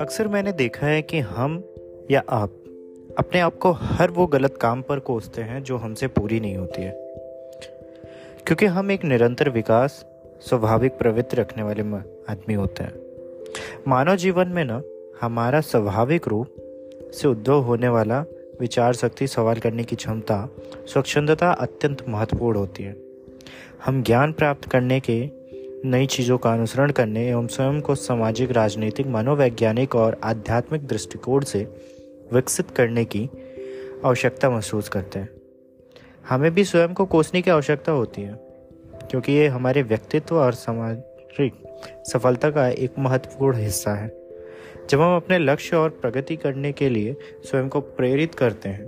अक्सर मैंने देखा है कि हम या आप अपने आप को हर वो गलत काम पर कोसते हैं जो हमसे पूरी नहीं होती है। क्योंकि हम एक निरंतर विकास, स्वाभाविक प्रवृत्ति रखने वाले आदमी होते हैं। मानव जीवन में ना, हमारा स्वाभाविक रूप से उद्भव होने वाला विचार शक्ति सवाल करने की क्षमता, स्वच्छंदता अत्यंत महत्वपूर्ण होती है। हम ज्ञान प्राप्त करने के नई चीज़ों का अनुसरण करने एवं स्वयं को सामाजिक, राजनीतिक, मनोवैज्ञानिक और आध्यात्मिक दृष्टिकोण से विकसित करने की आवश्यकता महसूस करते हैं। हमें भी स्वयं को कोसने की आवश्यकता होती है, क्योंकि ये हमारे व्यक्तित्व और सामाजिक सफलता का एक महत्वपूर्ण हिस्सा है। जब हम अपने लक्ष्य और प्रगति करने के लिए स्वयं को प्रेरित करते हैं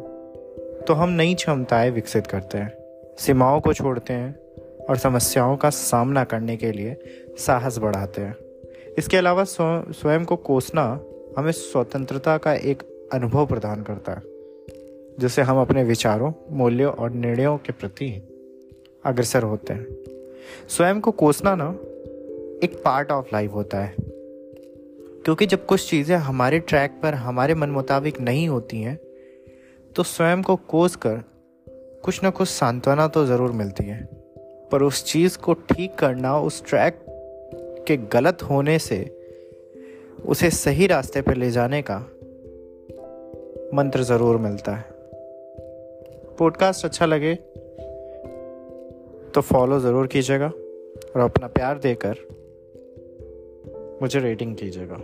तो हम नई क्षमताएँ विकसित करते हैं। सीमाओं को छोड़ते हैं और समस्याओं का सामना करने के लिए साहस बढ़ाते हैं। इसके अलावा स्वयं को कोसना हमें स्वतंत्रता का एक अनुभव प्रदान करता है जिससे हम अपने विचारों, मूल्यों और निर्णयों के प्रति अग्रसर होते हैं। स्वयं को कोसना ना एक पार्ट ऑफ़ लाइफ होता है, क्योंकि जब कुछ चीज़ें हमारे ट्रैक पर, हमारे मन मुताबिक नहीं होती हैं तो स्वयं को कोस कर कुछ ना कुछ सांत्वना तो ज़रूर मिलती है। पर उस चीज़ को ठीक करना, उस ट्रैक के गलत होने से, उसे सही रास्ते पर ले जाने का मंत्र ज़रूर मिलता है। पॉडकास्ट अच्छा लगे तो फॉलो ज़रूर कीजिएगा और अपना प्यार देकर मुझे रेटिंग कीजिएगा।